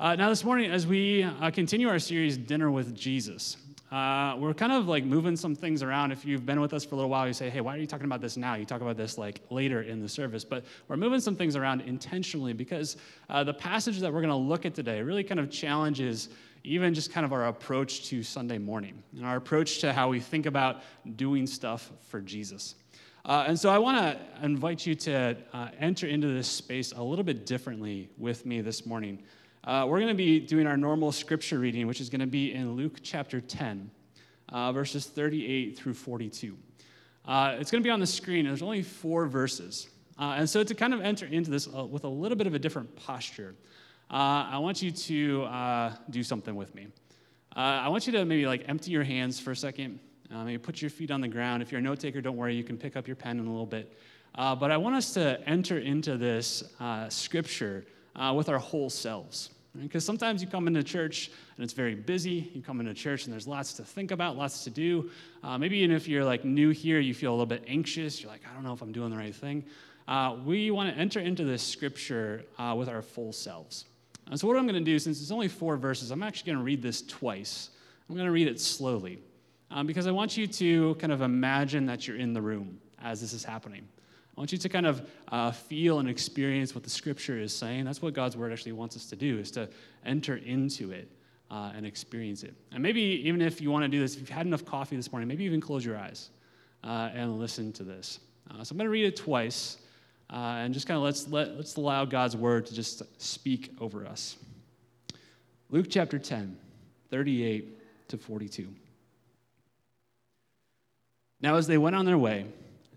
Uh, now, this morning, as we uh, continue our series, Dinner with Jesus, uh, we're kind of like moving some things around. If you've been with us for a little while, you say, hey, why are you talking about this now? You talk about this like later in the service. But we're moving some things around intentionally because uh, the passage that we're going to look at today really kind of challenges even just kind of our approach to Sunday morning and our approach to how we think about doing stuff for Jesus. Uh, and so I want to invite you to uh, enter into this space a little bit differently with me this morning. Uh, we're going to be doing our normal scripture reading, which is going to be in Luke chapter 10, uh, verses 38 through 42. Uh, it's going to be on the screen. There's only four verses. Uh, and so to kind of enter into this uh, with a little bit of a different posture, uh, I want you to do something with me. I want you to maybe like empty your hands for a second. maybe put your feet on the ground. If you're a note taker, don't worry, you can pick up your pen in a little bit. but I want us to enter into this scripture with our whole selves. Because sometimes you come into church and it's very busy. You come into church and there's lots to think about, lots to do. Uh, maybe even if you're like new here, you feel a little bit anxious. You're like, I don't know if I'm doing the right thing. Uh, we want to enter into this scripture uh, with our full selves. And so, what I'm going to do, since it's only four verses, I'm actually going to read this twice. I'm going to read it slowly um, because I want you to kind of imagine that you're in the room as this is happening. I want you to kind of uh, feel and experience what the scripture is saying. That's what God's word actually wants us to do, is to enter into it uh, and experience it. And maybe even if you want to do this, if you've had enough coffee this morning, maybe even close your eyes uh, and listen to this. Uh, so I'm going to read it twice uh, and just kind of let's, let, let's allow God's word to just speak over us. Luke chapter 10, 38 to 42. Now, as they went on their way,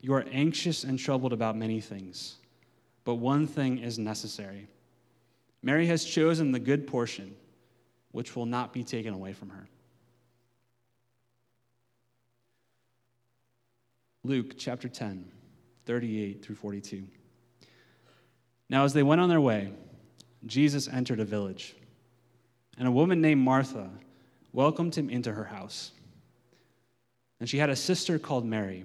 You are anxious and troubled about many things, but one thing is necessary. Mary has chosen the good portion, which will not be taken away from her. Luke chapter 10, 38 through 42. Now, as they went on their way, Jesus entered a village, and a woman named Martha welcomed him into her house. And she had a sister called Mary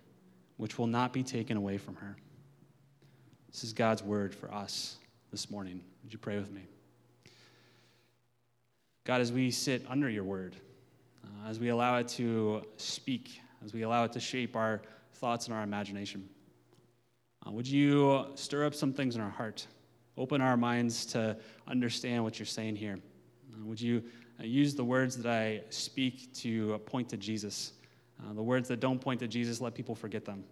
which will not be taken away from her. This is God's word for us this morning. Would you pray with me? God, as we sit under your word, uh, as we allow it to speak, as we allow it to shape our thoughts and our imagination, uh, would you stir up some things in our heart? Open our minds to understand what you're saying here. Uh, would you uh, use the words that I speak to point to Jesus? Uh, the words that don't point to Jesus, let people forget them.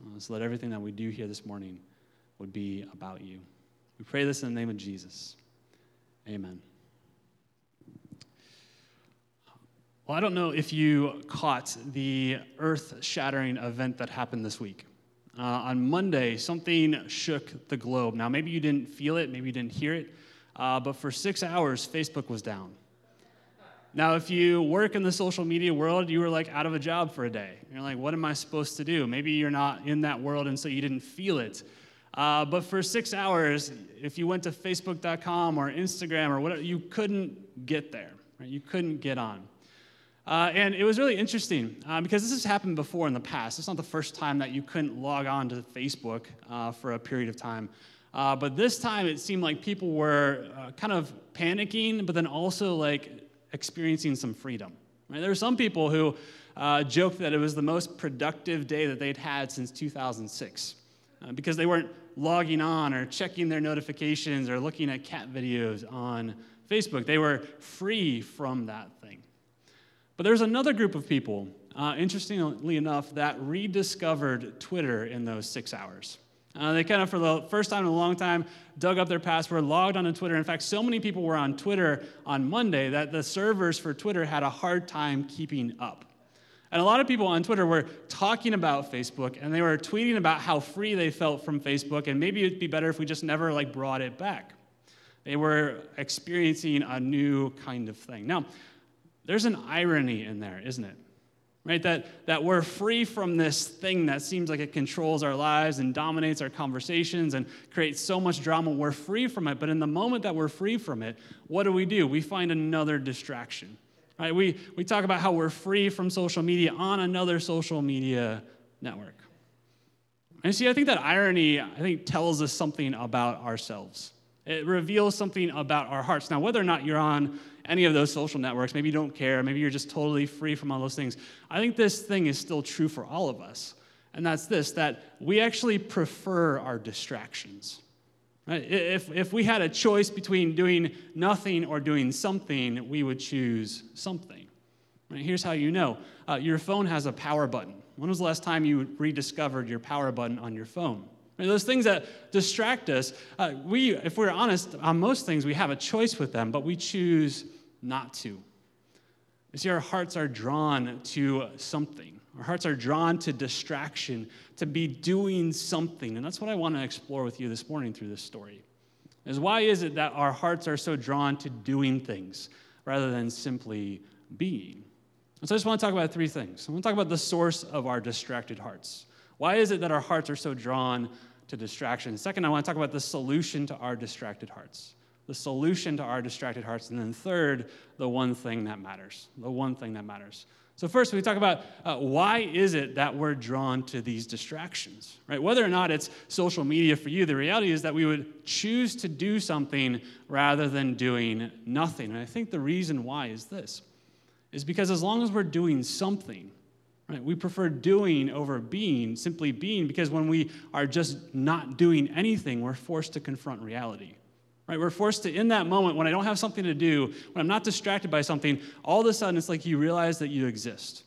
Uh, so that everything that we do here this morning would be about you. We pray this in the name of Jesus. Amen. Well, I don't know if you caught the earth shattering event that happened this week. Uh, on Monday, something shook the globe. Now, maybe you didn't feel it, maybe you didn't hear it, uh, but for six hours, Facebook was down. Now, if you work in the social media world, you were like out of a job for a day. You're like, what am I supposed to do? Maybe you're not in that world and so you didn't feel it. Uh, but for six hours, if you went to Facebook.com or Instagram or whatever, you couldn't get there. Right? You couldn't get on. Uh, and it was really interesting uh, because this has happened before in the past. It's not the first time that you couldn't log on to Facebook uh, for a period of time. Uh, but this time it seemed like people were uh, kind of panicking, but then also like experiencing some freedom. Right? There are some people who uh, joked that it was the most productive day that they'd had since 2006 uh, because they weren't logging on or checking their notifications or looking at cat videos on Facebook. They were free from that thing. But there's another group of people, uh, interestingly enough, that rediscovered Twitter in those six hours. Uh, they kind of, for the first time in a long time, dug up their password, logged onto Twitter. In fact, so many people were on Twitter on Monday that the servers for Twitter had a hard time keeping up. And a lot of people on Twitter were talking about Facebook and they were tweeting about how free they felt from Facebook and maybe it'd be better if we just never like brought it back. They were experiencing a new kind of thing. Now, there's an irony in there, isn't it? Right? That, that we're free from this thing that seems like it controls our lives and dominates our conversations and creates so much drama. We're free from it. But in the moment that we're free from it, what do we do? We find another distraction. Right? We, we talk about how we're free from social media on another social media network. And see, I think that irony, I think, tells us something about ourselves. It reveals something about our hearts. Now, whether or not you're on any of those social networks, maybe you don't care, maybe you're just totally free from all those things, I think this thing is still true for all of us. And that's this that we actually prefer our distractions. Right? If, if we had a choice between doing nothing or doing something, we would choose something. Right? Here's how you know uh, your phone has a power button. When was the last time you rediscovered your power button on your phone? Those things that distract us, uh, we, if we're honest, on most things, we have a choice with them, but we choose not to. You see, our hearts are drawn to something. Our hearts are drawn to distraction, to be doing something. And that's what I want to explore with you this morning through this story. Is why is it that our hearts are so drawn to doing things rather than simply being? And so I just want to talk about three things. I want to talk about the source of our distracted hearts. Why is it that our hearts are so drawn to distraction? Second, I want to talk about the solution to our distracted hearts. The solution to our distracted hearts. And then third, the one thing that matters. The one thing that matters. So first, we talk about uh, why is it that we're drawn to these distractions, right? Whether or not it's social media for you, the reality is that we would choose to do something rather than doing nothing. And I think the reason why is this, is because as long as we're doing something, Right? We prefer doing over being, simply being, because when we are just not doing anything, we're forced to confront reality. Right? We're forced to, in that moment, when I don't have something to do, when I'm not distracted by something, all of a sudden it's like you realize that you exist.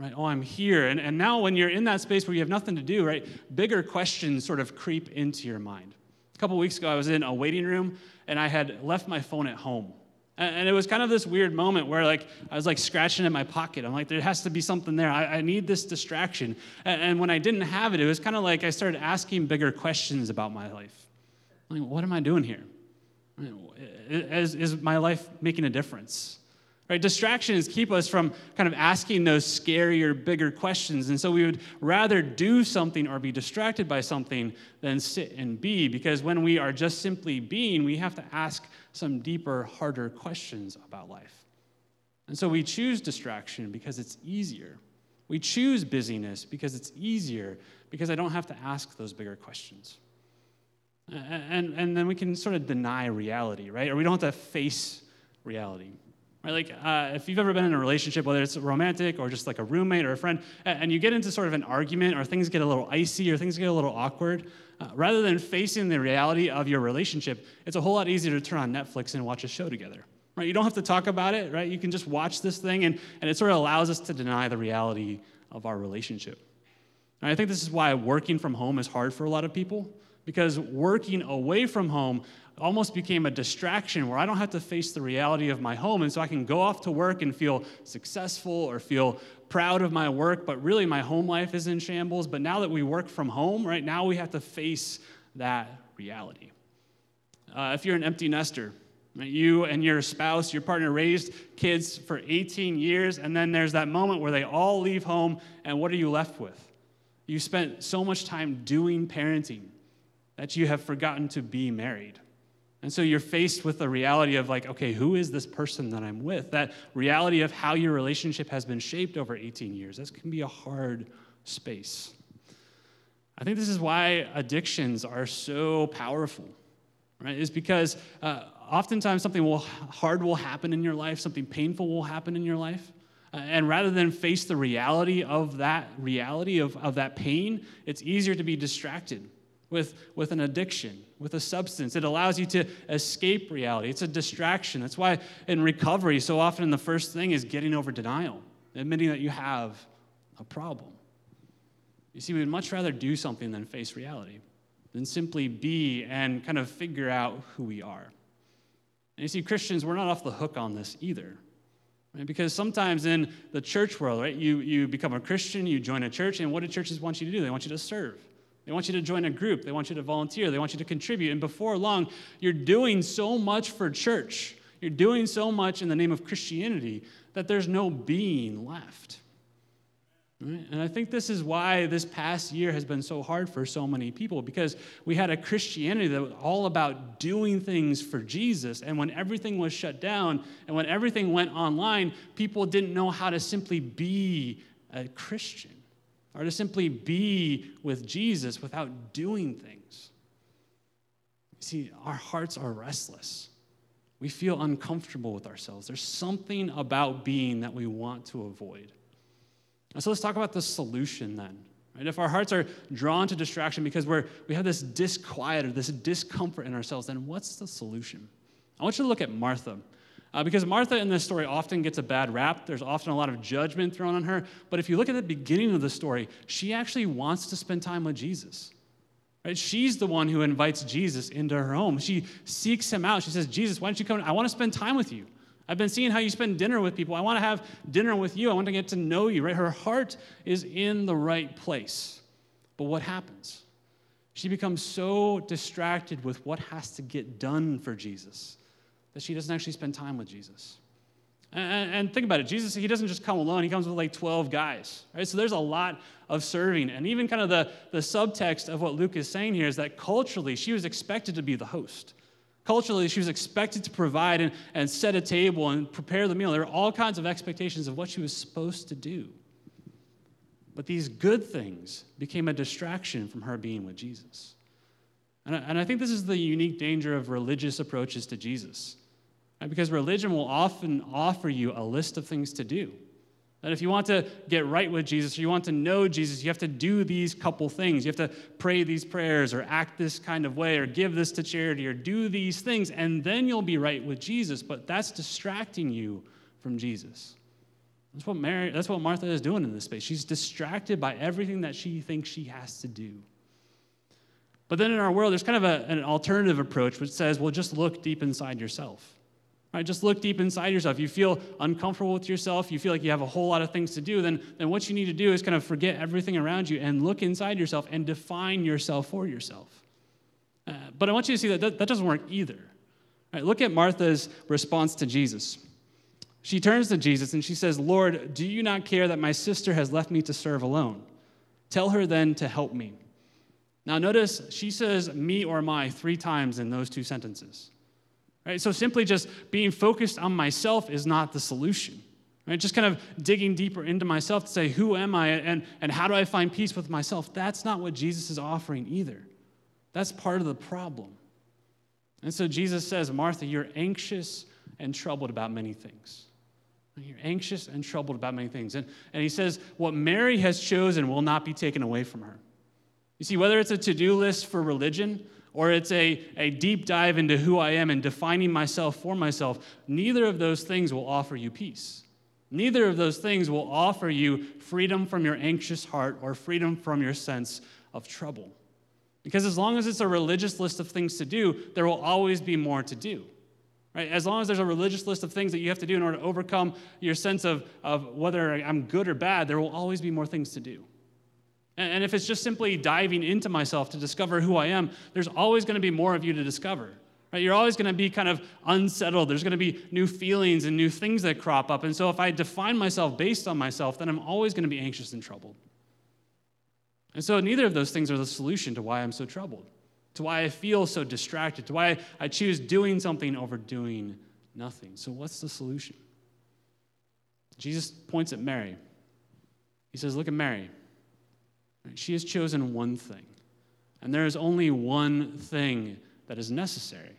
Right? Oh, I'm here. And, and now when you're in that space where you have nothing to do, right, bigger questions sort of creep into your mind. A couple weeks ago, I was in a waiting room and I had left my phone at home. And it was kind of this weird moment where like I was like scratching in my pocket. I'm like, there has to be something there. I, I need this distraction. And, and, when I didn't have it, it was kind of like I started asking bigger questions about my life. Like, what am I doing here? Is, is my life making a difference? Right? Distractions keep us from kind of asking those scarier, bigger questions. And so we would rather do something or be distracted by something than sit and be, because when we are just simply being, we have to ask some deeper, harder questions about life. And so we choose distraction because it's easier. We choose busyness because it's easier, because I don't have to ask those bigger questions. And, and then we can sort of deny reality, right? Or we don't have to face reality. Right? Like, uh, if you've ever been in a relationship, whether it's romantic or just like a roommate or a friend, and you get into sort of an argument or things get a little icy or things get a little awkward, uh, rather than facing the reality of your relationship, it's a whole lot easier to turn on Netflix and watch a show together. Right? You don't have to talk about it, right? You can just watch this thing, and, and it sort of allows us to deny the reality of our relationship. And I think this is why working from home is hard for a lot of people, because working away from home almost became a distraction where I don't have to face the reality of my home. And so I can go off to work and feel successful or feel proud of my work, but really my home life is in shambles. But now that we work from home, right now we have to face that reality. Uh, if you're an empty nester, you and your spouse, your partner raised kids for 18 years, and then there's that moment where they all leave home, and what are you left with? You spent so much time doing parenting that you have forgotten to be married. And so you're faced with the reality of, like, okay, who is this person that I'm with? That reality of how your relationship has been shaped over 18 years. This can be a hard space. I think this is why addictions are so powerful, right? Is because uh, oftentimes something will, hard will happen in your life, something painful will happen in your life. Uh, and rather than face the reality of that reality, of, of that pain, it's easier to be distracted with, with an addiction, with a substance. It allows you to escape reality. It's a distraction. That's why in recovery, so often the first thing is getting over denial, admitting that you have a problem. You see, we'd much rather do something than face reality, than simply be and kind of figure out who we are. And you see, Christians, we're not off the hook on this either. Right? Because sometimes in the church world, right, you, you become a Christian, you join a church, and what do churches want you to do? They want you to serve. They want you to join a group. They want you to volunteer. They want you to contribute. And before long, you're doing so much for church. You're doing so much in the name of Christianity that there's no being left. And I think this is why this past year has been so hard for so many people because we had a Christianity that was all about doing things for Jesus. And when everything was shut down and when everything went online, people didn't know how to simply be a Christian or to simply be with Jesus without doing things. See, our hearts are restless. We feel uncomfortable with ourselves. There's something about being that we want to avoid. And so let's talk about the solution then. Right? If our hearts are drawn to distraction because we're, we have this disquiet or this discomfort in ourselves, then what's the solution? I want you to look at Martha. Uh, because Martha in this story often gets a bad rap. There's often a lot of judgment thrown on her. But if you look at the beginning of the story, she actually wants to spend time with Jesus. Right? She's the one who invites Jesus into her home. She seeks him out. She says, Jesus, why don't you come? I want to spend time with you. I've been seeing how you spend dinner with people. I want to have dinner with you. I want to get to know you, right? Her heart is in the right place. But what happens? She becomes so distracted with what has to get done for Jesus that she doesn't actually spend time with Jesus. And, and, think about it Jesus, he doesn't just come alone, he comes with like 12 guys, right? So there's a lot of serving. And even kind of the, the subtext of what Luke is saying here is that culturally, she was expected to be the host. Culturally, she was expected to provide and, and set a table and prepare the meal. There were all kinds of expectations of what she was supposed to do. But these good things became a distraction from her being with Jesus. And I, and I think this is the unique danger of religious approaches to Jesus. Right? Because religion will often offer you a list of things to do. That if you want to get right with Jesus or you want to know Jesus, you have to do these couple things. You have to pray these prayers or act this kind of way or give this to charity or do these things, and then you'll be right with Jesus. But that's distracting you from Jesus. That's what Mary, that's what Martha is doing in this space. She's distracted by everything that she thinks she has to do. But then in our world, there's kind of a, an alternative approach which says, well, just look deep inside yourself. Right, just look deep inside yourself. You feel uncomfortable with yourself, you feel like you have a whole lot of things to do, then, then what you need to do is kind of forget everything around you and look inside yourself and define yourself for yourself. Uh, but I want you to see that, that that doesn't work either. Right, look at Martha's response to Jesus. She turns to Jesus and she says, Lord, do you not care that my sister has left me to serve alone? Tell her then to help me. Now, notice she says me or my three times in those two sentences. Right? So simply just being focused on myself is not the solution. Right? Just kind of digging deeper into myself to say, who am I and, and how do I find peace with myself? That's not what Jesus is offering either. That's part of the problem. And so Jesus says, Martha, you're anxious and troubled about many things. You're anxious and troubled about many things. And, and he says, what Mary has chosen will not be taken away from her. You see, whether it's a to do list for religion or it's a, a deep dive into who I am and defining myself for myself, neither of those things will offer you peace. Neither of those things will offer you freedom from your anxious heart or freedom from your sense of trouble. Because as long as it's a religious list of things to do, there will always be more to do. Right? As long as there's a religious list of things that you have to do in order to overcome your sense of, of whether I'm good or bad, there will always be more things to do. And if it's just simply diving into myself to discover who I am, there's always going to be more of you to discover. Right? You're always going to be kind of unsettled. There's going to be new feelings and new things that crop up. And so if I define myself based on myself, then I'm always going to be anxious and troubled. And so neither of those things are the solution to why I'm so troubled, to why I feel so distracted, to why I choose doing something over doing nothing. So what's the solution? Jesus points at Mary. He says, Look at Mary. She has chosen one thing. And there is only one thing that is necessary.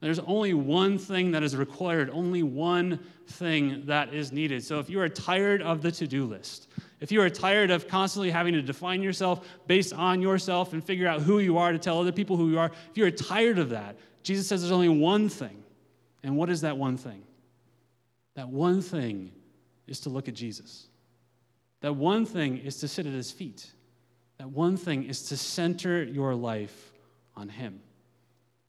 There's only one thing that is required, only one thing that is needed. So if you are tired of the to do list, If you are tired of constantly having to define yourself based on yourself and figure out who you are to tell other people who you are, if you are tired of that, Jesus says there's only one thing. And what is that one thing? That one thing is to look at Jesus. That one thing is to sit at his feet. One thing is to center your life on him.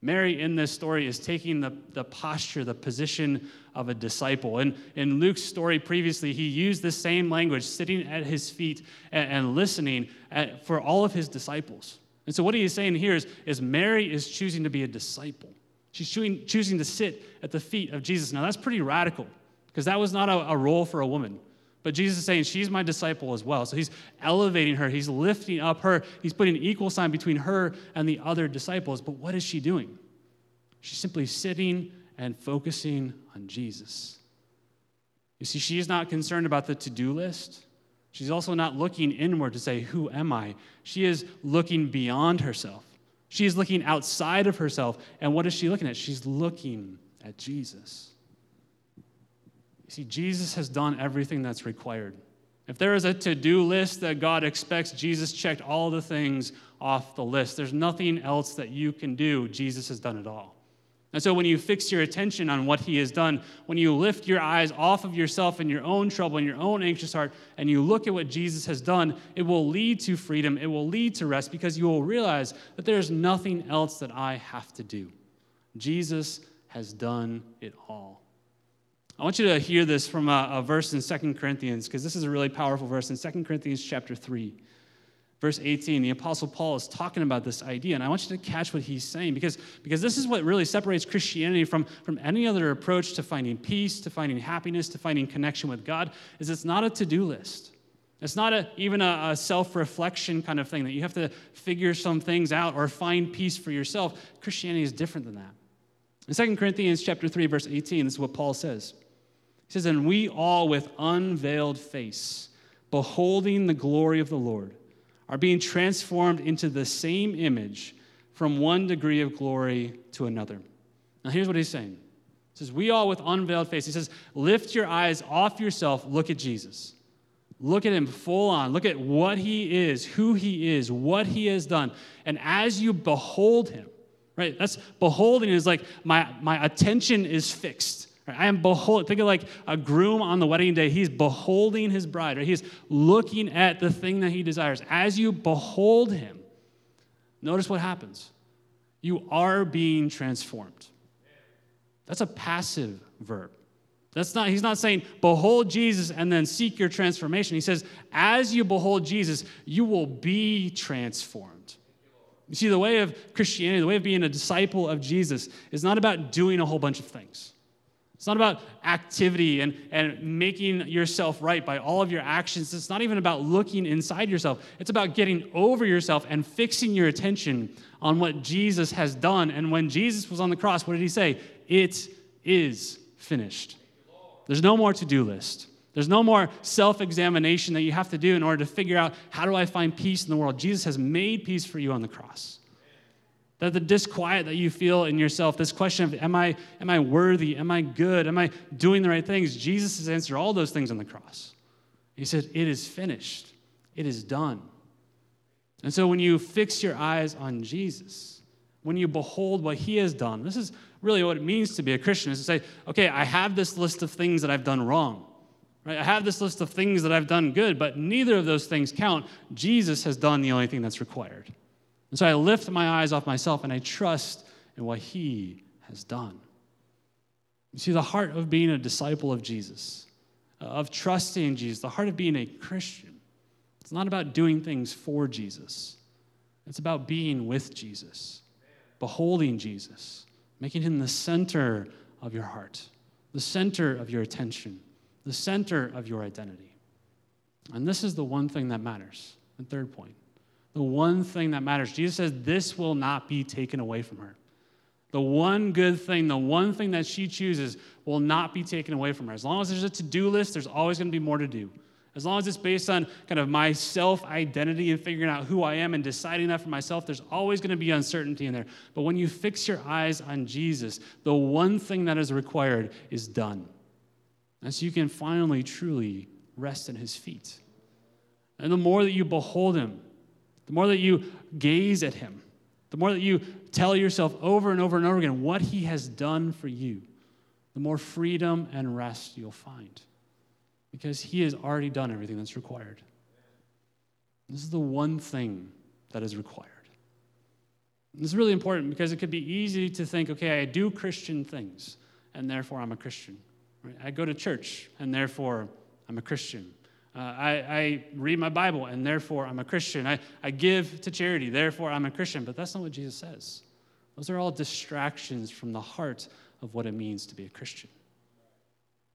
Mary in this story is taking the, the posture, the position of a disciple. And in Luke's story previously, he used the same language, sitting at his feet and, and listening at, for all of his disciples. And so, what he is saying here is, is Mary is choosing to be a disciple. She's choosing, choosing to sit at the feet of Jesus. Now, that's pretty radical because that was not a, a role for a woman. But Jesus is saying, She's my disciple as well. So he's elevating her, he's lifting up her, he's putting an equal sign between her and the other disciples. But what is she doing? She's simply sitting and focusing on Jesus. You see, she is not concerned about the to do list. She's also not looking inward to say, Who am I? She is looking beyond herself. She is looking outside of herself. And what is she looking at? She's looking at Jesus. You see, Jesus has done everything that's required. If there is a to do list that God expects, Jesus checked all the things off the list. There's nothing else that you can do. Jesus has done it all. And so when you fix your attention on what he has done, when you lift your eyes off of yourself and your own trouble and your own anxious heart, and you look at what Jesus has done, it will lead to freedom. It will lead to rest because you will realize that there's nothing else that I have to do. Jesus has done it all. I want you to hear this from a, a verse in Second Corinthians, because this is a really powerful verse in Second Corinthians chapter 3. Verse 18, the Apostle Paul is talking about this idea, and I want you to catch what he's saying because, because this is what really separates Christianity from, from any other approach to finding peace, to finding happiness, to finding connection with God, is it's not a to-do list. It's not a, even a, a self-reflection kind of thing that you have to figure some things out or find peace for yourself. Christianity is different than that. In 2 Corinthians chapter 3, verse 18, this is what Paul says. He says, And we all with unveiled face, beholding the glory of the Lord, are being transformed into the same image from one degree of glory to another. Now, here's what he's saying. He says, We all with unveiled face. He says, Lift your eyes off yourself, look at Jesus. Look at him full on. Look at what he is, who he is, what he has done. And as you behold him, right? That's beholding is like my, my attention is fixed. I am behold. Think of like a groom on the wedding day. He's beholding his bride. Right? He's looking at the thing that he desires. As you behold him, notice what happens. You are being transformed. That's a passive verb. That's not, he's not saying, behold Jesus and then seek your transformation. He says, as you behold Jesus, you will be transformed. You see, the way of Christianity, the way of being a disciple of Jesus, is not about doing a whole bunch of things. It's not about activity and, and making yourself right by all of your actions. It's not even about looking inside yourself. It's about getting over yourself and fixing your attention on what Jesus has done. And when Jesus was on the cross, what did he say? It is finished. There's no more to do list. There's no more self examination that you have to do in order to figure out how do I find peace in the world. Jesus has made peace for you on the cross. That the disquiet that you feel in yourself, this question of am I, am I worthy? Am I good? Am I doing the right things? Jesus has answered all those things on the cross. He said, It is finished, it is done. And so when you fix your eyes on Jesus, when you behold what he has done, this is really what it means to be a Christian is to say, okay, I have this list of things that I've done wrong. Right? I have this list of things that I've done good, but neither of those things count. Jesus has done the only thing that's required. And so I lift my eyes off myself and I trust in what he has done. You see, the heart of being a disciple of Jesus, uh, of trusting Jesus, the heart of being a Christian, it's not about doing things for Jesus. It's about being with Jesus, beholding Jesus, making him the center of your heart, the center of your attention, the center of your identity. And this is the one thing that matters. The third point the one thing that matters. Jesus says, This will not be taken away from her. The one good thing, the one thing that she chooses will not be taken away from her. As long as there's a to do list, there's always going to be more to do. As long as it's based on kind of my self identity and figuring out who I am and deciding that for myself, there's always going to be uncertainty in there. But when you fix your eyes on Jesus, the one thing that is required is done. And so you can finally, truly rest at his feet. And the more that you behold him, the more that you gaze at him, the more that you tell yourself over and over and over again what he has done for you, the more freedom and rest you'll find. Because he has already done everything that's required. This is the one thing that is required. This is really important because it could be easy to think, okay, I do Christian things, and therefore I'm a Christian. Right? I go to church, and therefore I'm a Christian. Uh, I, I, read my Bible, and therefore I'm a Christian. I, I give to charity, therefore I'm a Christian. But that's not what Jesus says. Those are all distractions from the heart of what it means to be a Christian.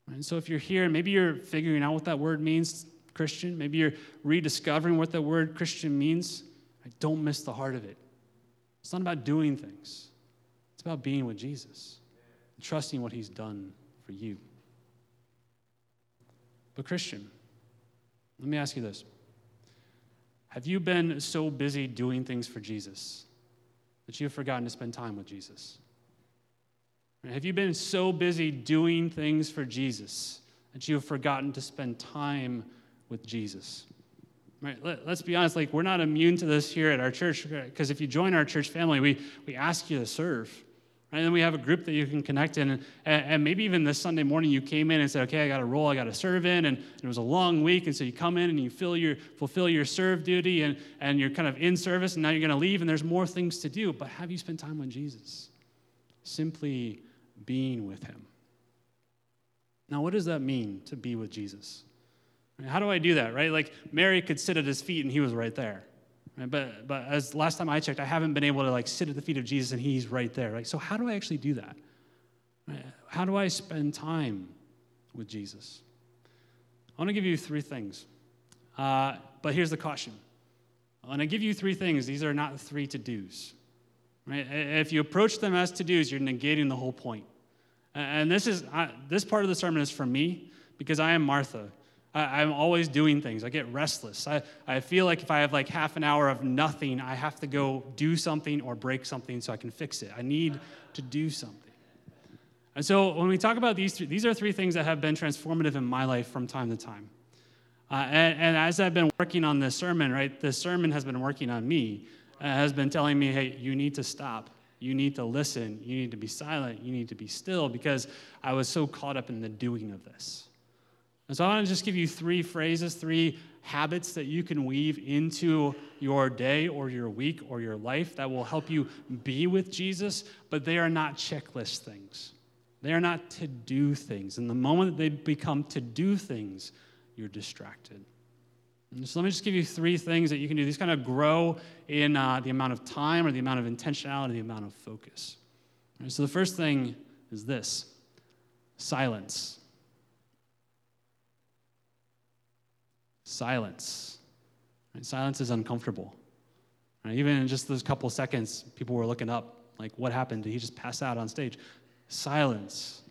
And so if you're here, maybe you're figuring out what that word means, Christian. Maybe you're rediscovering what that word Christian means. I don't miss the heart of it. It's not about doing things, it's about being with Jesus, trusting what he's done for you. But, Christian, let me ask you this Have you been so busy doing things for Jesus that you've forgotten to spend time with Jesus? Have you been so busy doing things for Jesus that you have forgotten to spend time with Jesus? Right? Let, us be honest, like we're not immune to this here at our church because if you join our church family, we, we ask you to serve. And then we have a group that you can connect in. And, and, maybe even this Sunday morning you came in and said, okay, I got a role I got to serve in. And, and, it was a long week. And so you come in and you fill your, fulfill your serve duty and, and you're kind of in service. And now you're going to leave and there's more things to do. But have you spent time with Jesus? Simply being with him. Now, what does that mean to be with Jesus? How do I do that, right? Like Mary could sit at his feet and he was right there. But, but as last time I checked, I haven't been able to like sit at the feet of Jesus and he's right there. Right? So how do I actually do that? How do I spend time with Jesus? I want to give you three things. Uh, but here's the caution. When I give you three things, these are not three to dos. Right? If you approach them as to dos, you're negating the whole point. And this is uh, this part of the sermon is for me because I am Martha. I, am always doing things. I get restless. I, I feel like if I have like half an hour of nothing, I have to go do something or break something so I can fix it. I need to do something. And so when we talk about these three, these are three things that have been transformative in my life from time to time. Uh, and, and, as I've been working on this sermon, right, this sermon has been working on me, uh, has been telling me, hey, you need to stop. You need to listen. You need to be silent. You need to be still because I was so caught up in the doing of this. And so I want to just give you three phrases, three habits that you can weave into your day or your week or your life that will help you be with Jesus, but they are not checklist things. They are not to do things. And the moment that they become to do things, you're distracted. And so let me just give you three things that you can do. These kind of grow in uh, the amount of time or the amount of intentionality, the amount of focus. So the first thing is this silence. Silence. Right? Silence is uncomfortable. Right? Even in just those couple seconds, people were looking up, like, what happened? Did he just pass out on stage? Silence.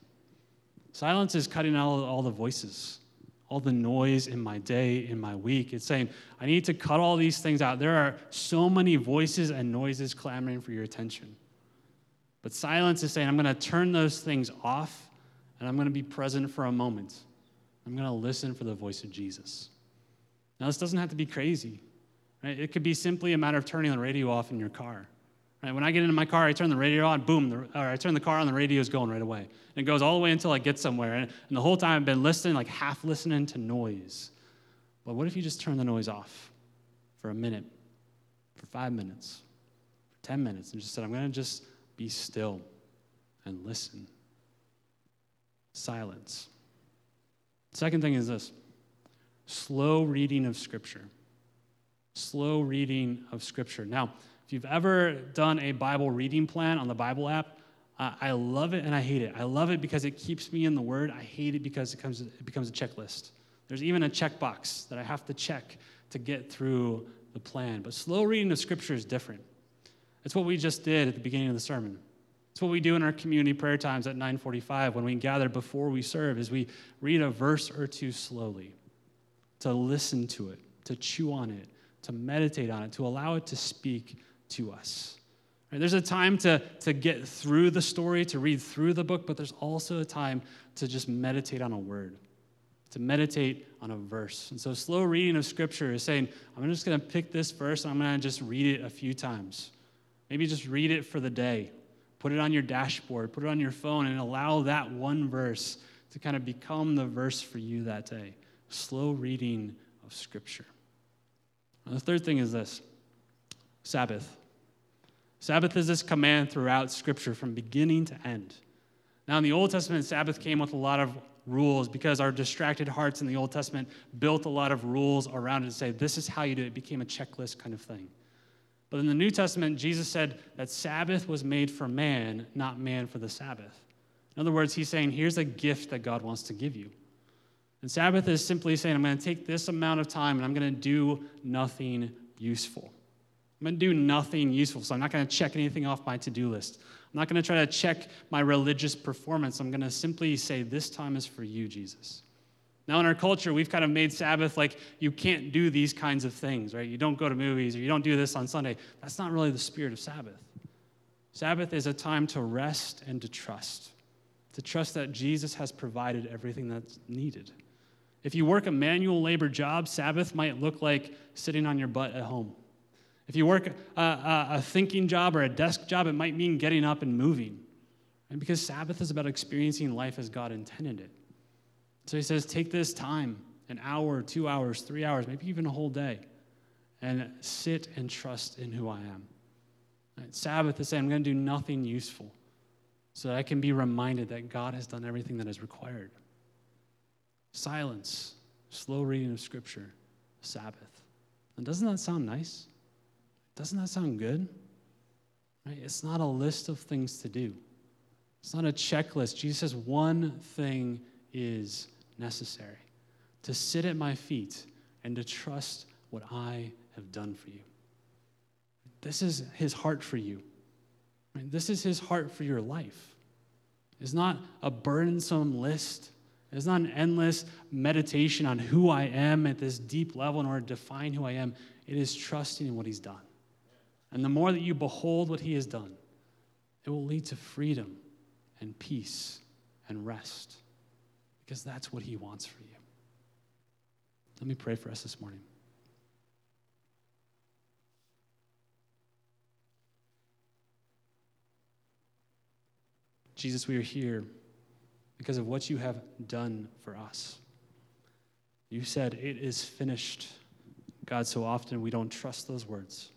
Silence is cutting out all the voices, all the noise in my day, in my week. It's saying, I need to cut all these things out. There are so many voices and noises clamoring for your attention. But silence is saying, I'm going to turn those things off and I'm going to be present for a moment. I'm going to listen for the voice of Jesus. Now, this doesn't have to be crazy. Right? It could be simply a matter of turning the radio off in your car. Right? When I get into my car, I turn the radio on, boom, the, or I turn the car on, the radio is going right away. And it goes all the way until I get somewhere. And, and the whole time I've been listening, like half listening to noise. But what if you just turn the noise off for a minute, for five minutes, for 10 minutes, and just said, I'm going to just be still and listen? Silence. Second thing is this slow reading of Scripture. Slow reading of Scripture. Now, if you've ever done a Bible reading plan on the Bible app, I love it and I hate it. I love it because it keeps me in the Word. I hate it because it, comes, it becomes a checklist. There's even a checkbox that I have to check to get through the plan. But slow reading of Scripture is different. It's what we just did at the beginning of the sermon. It's what we do in our community prayer times at 9:45 when we gather before we serve is we read a verse or two slowly to listen to it, to chew on it, to meditate on it, to allow it to speak to us. Right? There's a time to, to get through the story, to read through the book, but there's also a time to just meditate on a word, to meditate on a verse. And so, slow reading of scripture is saying, I'm just going to pick this verse and I'm going to just read it a few times. Maybe just read it for the day. Put it on your dashboard, put it on your phone, and allow that one verse to kind of become the verse for you that day. Slow reading of scripture. And the third thing is this Sabbath. Sabbath is this command throughout scripture from beginning to end. Now, in the Old Testament, Sabbath came with a lot of rules because our distracted hearts in the Old Testament built a lot of rules around it to say, this is how you do it. It became a checklist kind of thing. But in the New Testament, Jesus said that Sabbath was made for man, not man for the Sabbath. In other words, he's saying, here's a gift that God wants to give you. And Sabbath is simply saying, I'm going to take this amount of time and I'm going to do nothing useful. I'm going to do nothing useful. So I'm not going to check anything off my to do list. I'm not going to try to check my religious performance. I'm going to simply say, This time is for you, Jesus. Now, in our culture, we've kind of made Sabbath like you can't do these kinds of things, right? You don't go to movies or you don't do this on Sunday. That's not really the spirit of Sabbath. Sabbath is a time to rest and to trust, to trust that Jesus has provided everything that's needed. If you work a manual labor job, Sabbath might look like sitting on your butt at home. If you work a, a, a, thinking job or a desk job, it might mean getting up and moving. And because Sabbath is about experiencing life as God intended it. So he says, take this time, an hour, two hours, three hours, maybe even a whole day, and sit and trust in who I am. Right? Sabbath is saying, I'm going to do nothing useful so that I can be reminded that God has done everything that is required. Silence, slow reading of Scripture, Sabbath. And doesn't that sound nice? Doesn't that sound good? Right? It's not a list of things to do. It's not a checklist. Jesus says one thing is necessary to sit at my feet and to trust what I have done for you. This is his heart for you. Right? This is his heart for your life. It's not a burdensome list. It's not an endless meditation on who I am at this deep level in order to define who I am. It is trusting in what he's done. And the more that you behold what he has done, it will lead to freedom and peace and rest because that's what he wants for you. Let me pray for us this morning. Jesus, we are here because of what you have done for us. You said, It is finished. God, so often we don't trust those words.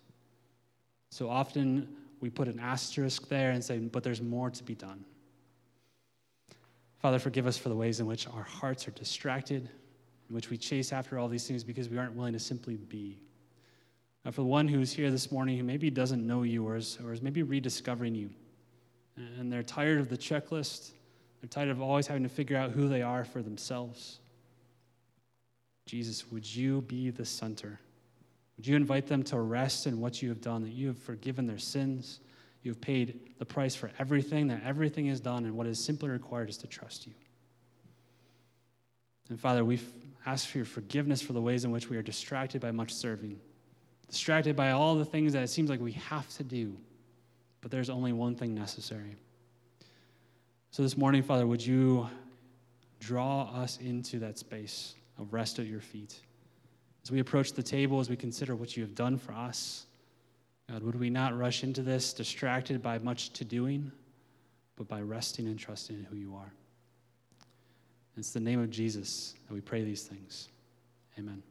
So often we put an asterisk there and say, but there's more to be done. Father, forgive us for the ways in which our hearts are distracted, in which we chase after all these things because we aren't willing to simply be. Now, for the one who's here this morning who maybe doesn't know you or is, or is maybe rediscovering you, and they're tired of the checklist, they're tired of always having to figure out who they are for themselves. Jesus, would you be the center? Would you invite them to rest in what you have done, that you have forgiven their sins, you have paid the price for everything, that everything is done, and what is simply required is to trust you. And Father, we ask for your forgiveness for the ways in which we are distracted by much serving, distracted by all the things that it seems like we have to do, but there's only one thing necessary. So this morning, Father, would you draw us into that space of rest at your feet? As we approach the table, as we consider what you have done for us, God, would we not rush into this distracted by much to doing, but by resting and trusting in who you are? It's the name of Jesus that we pray these things. Amen.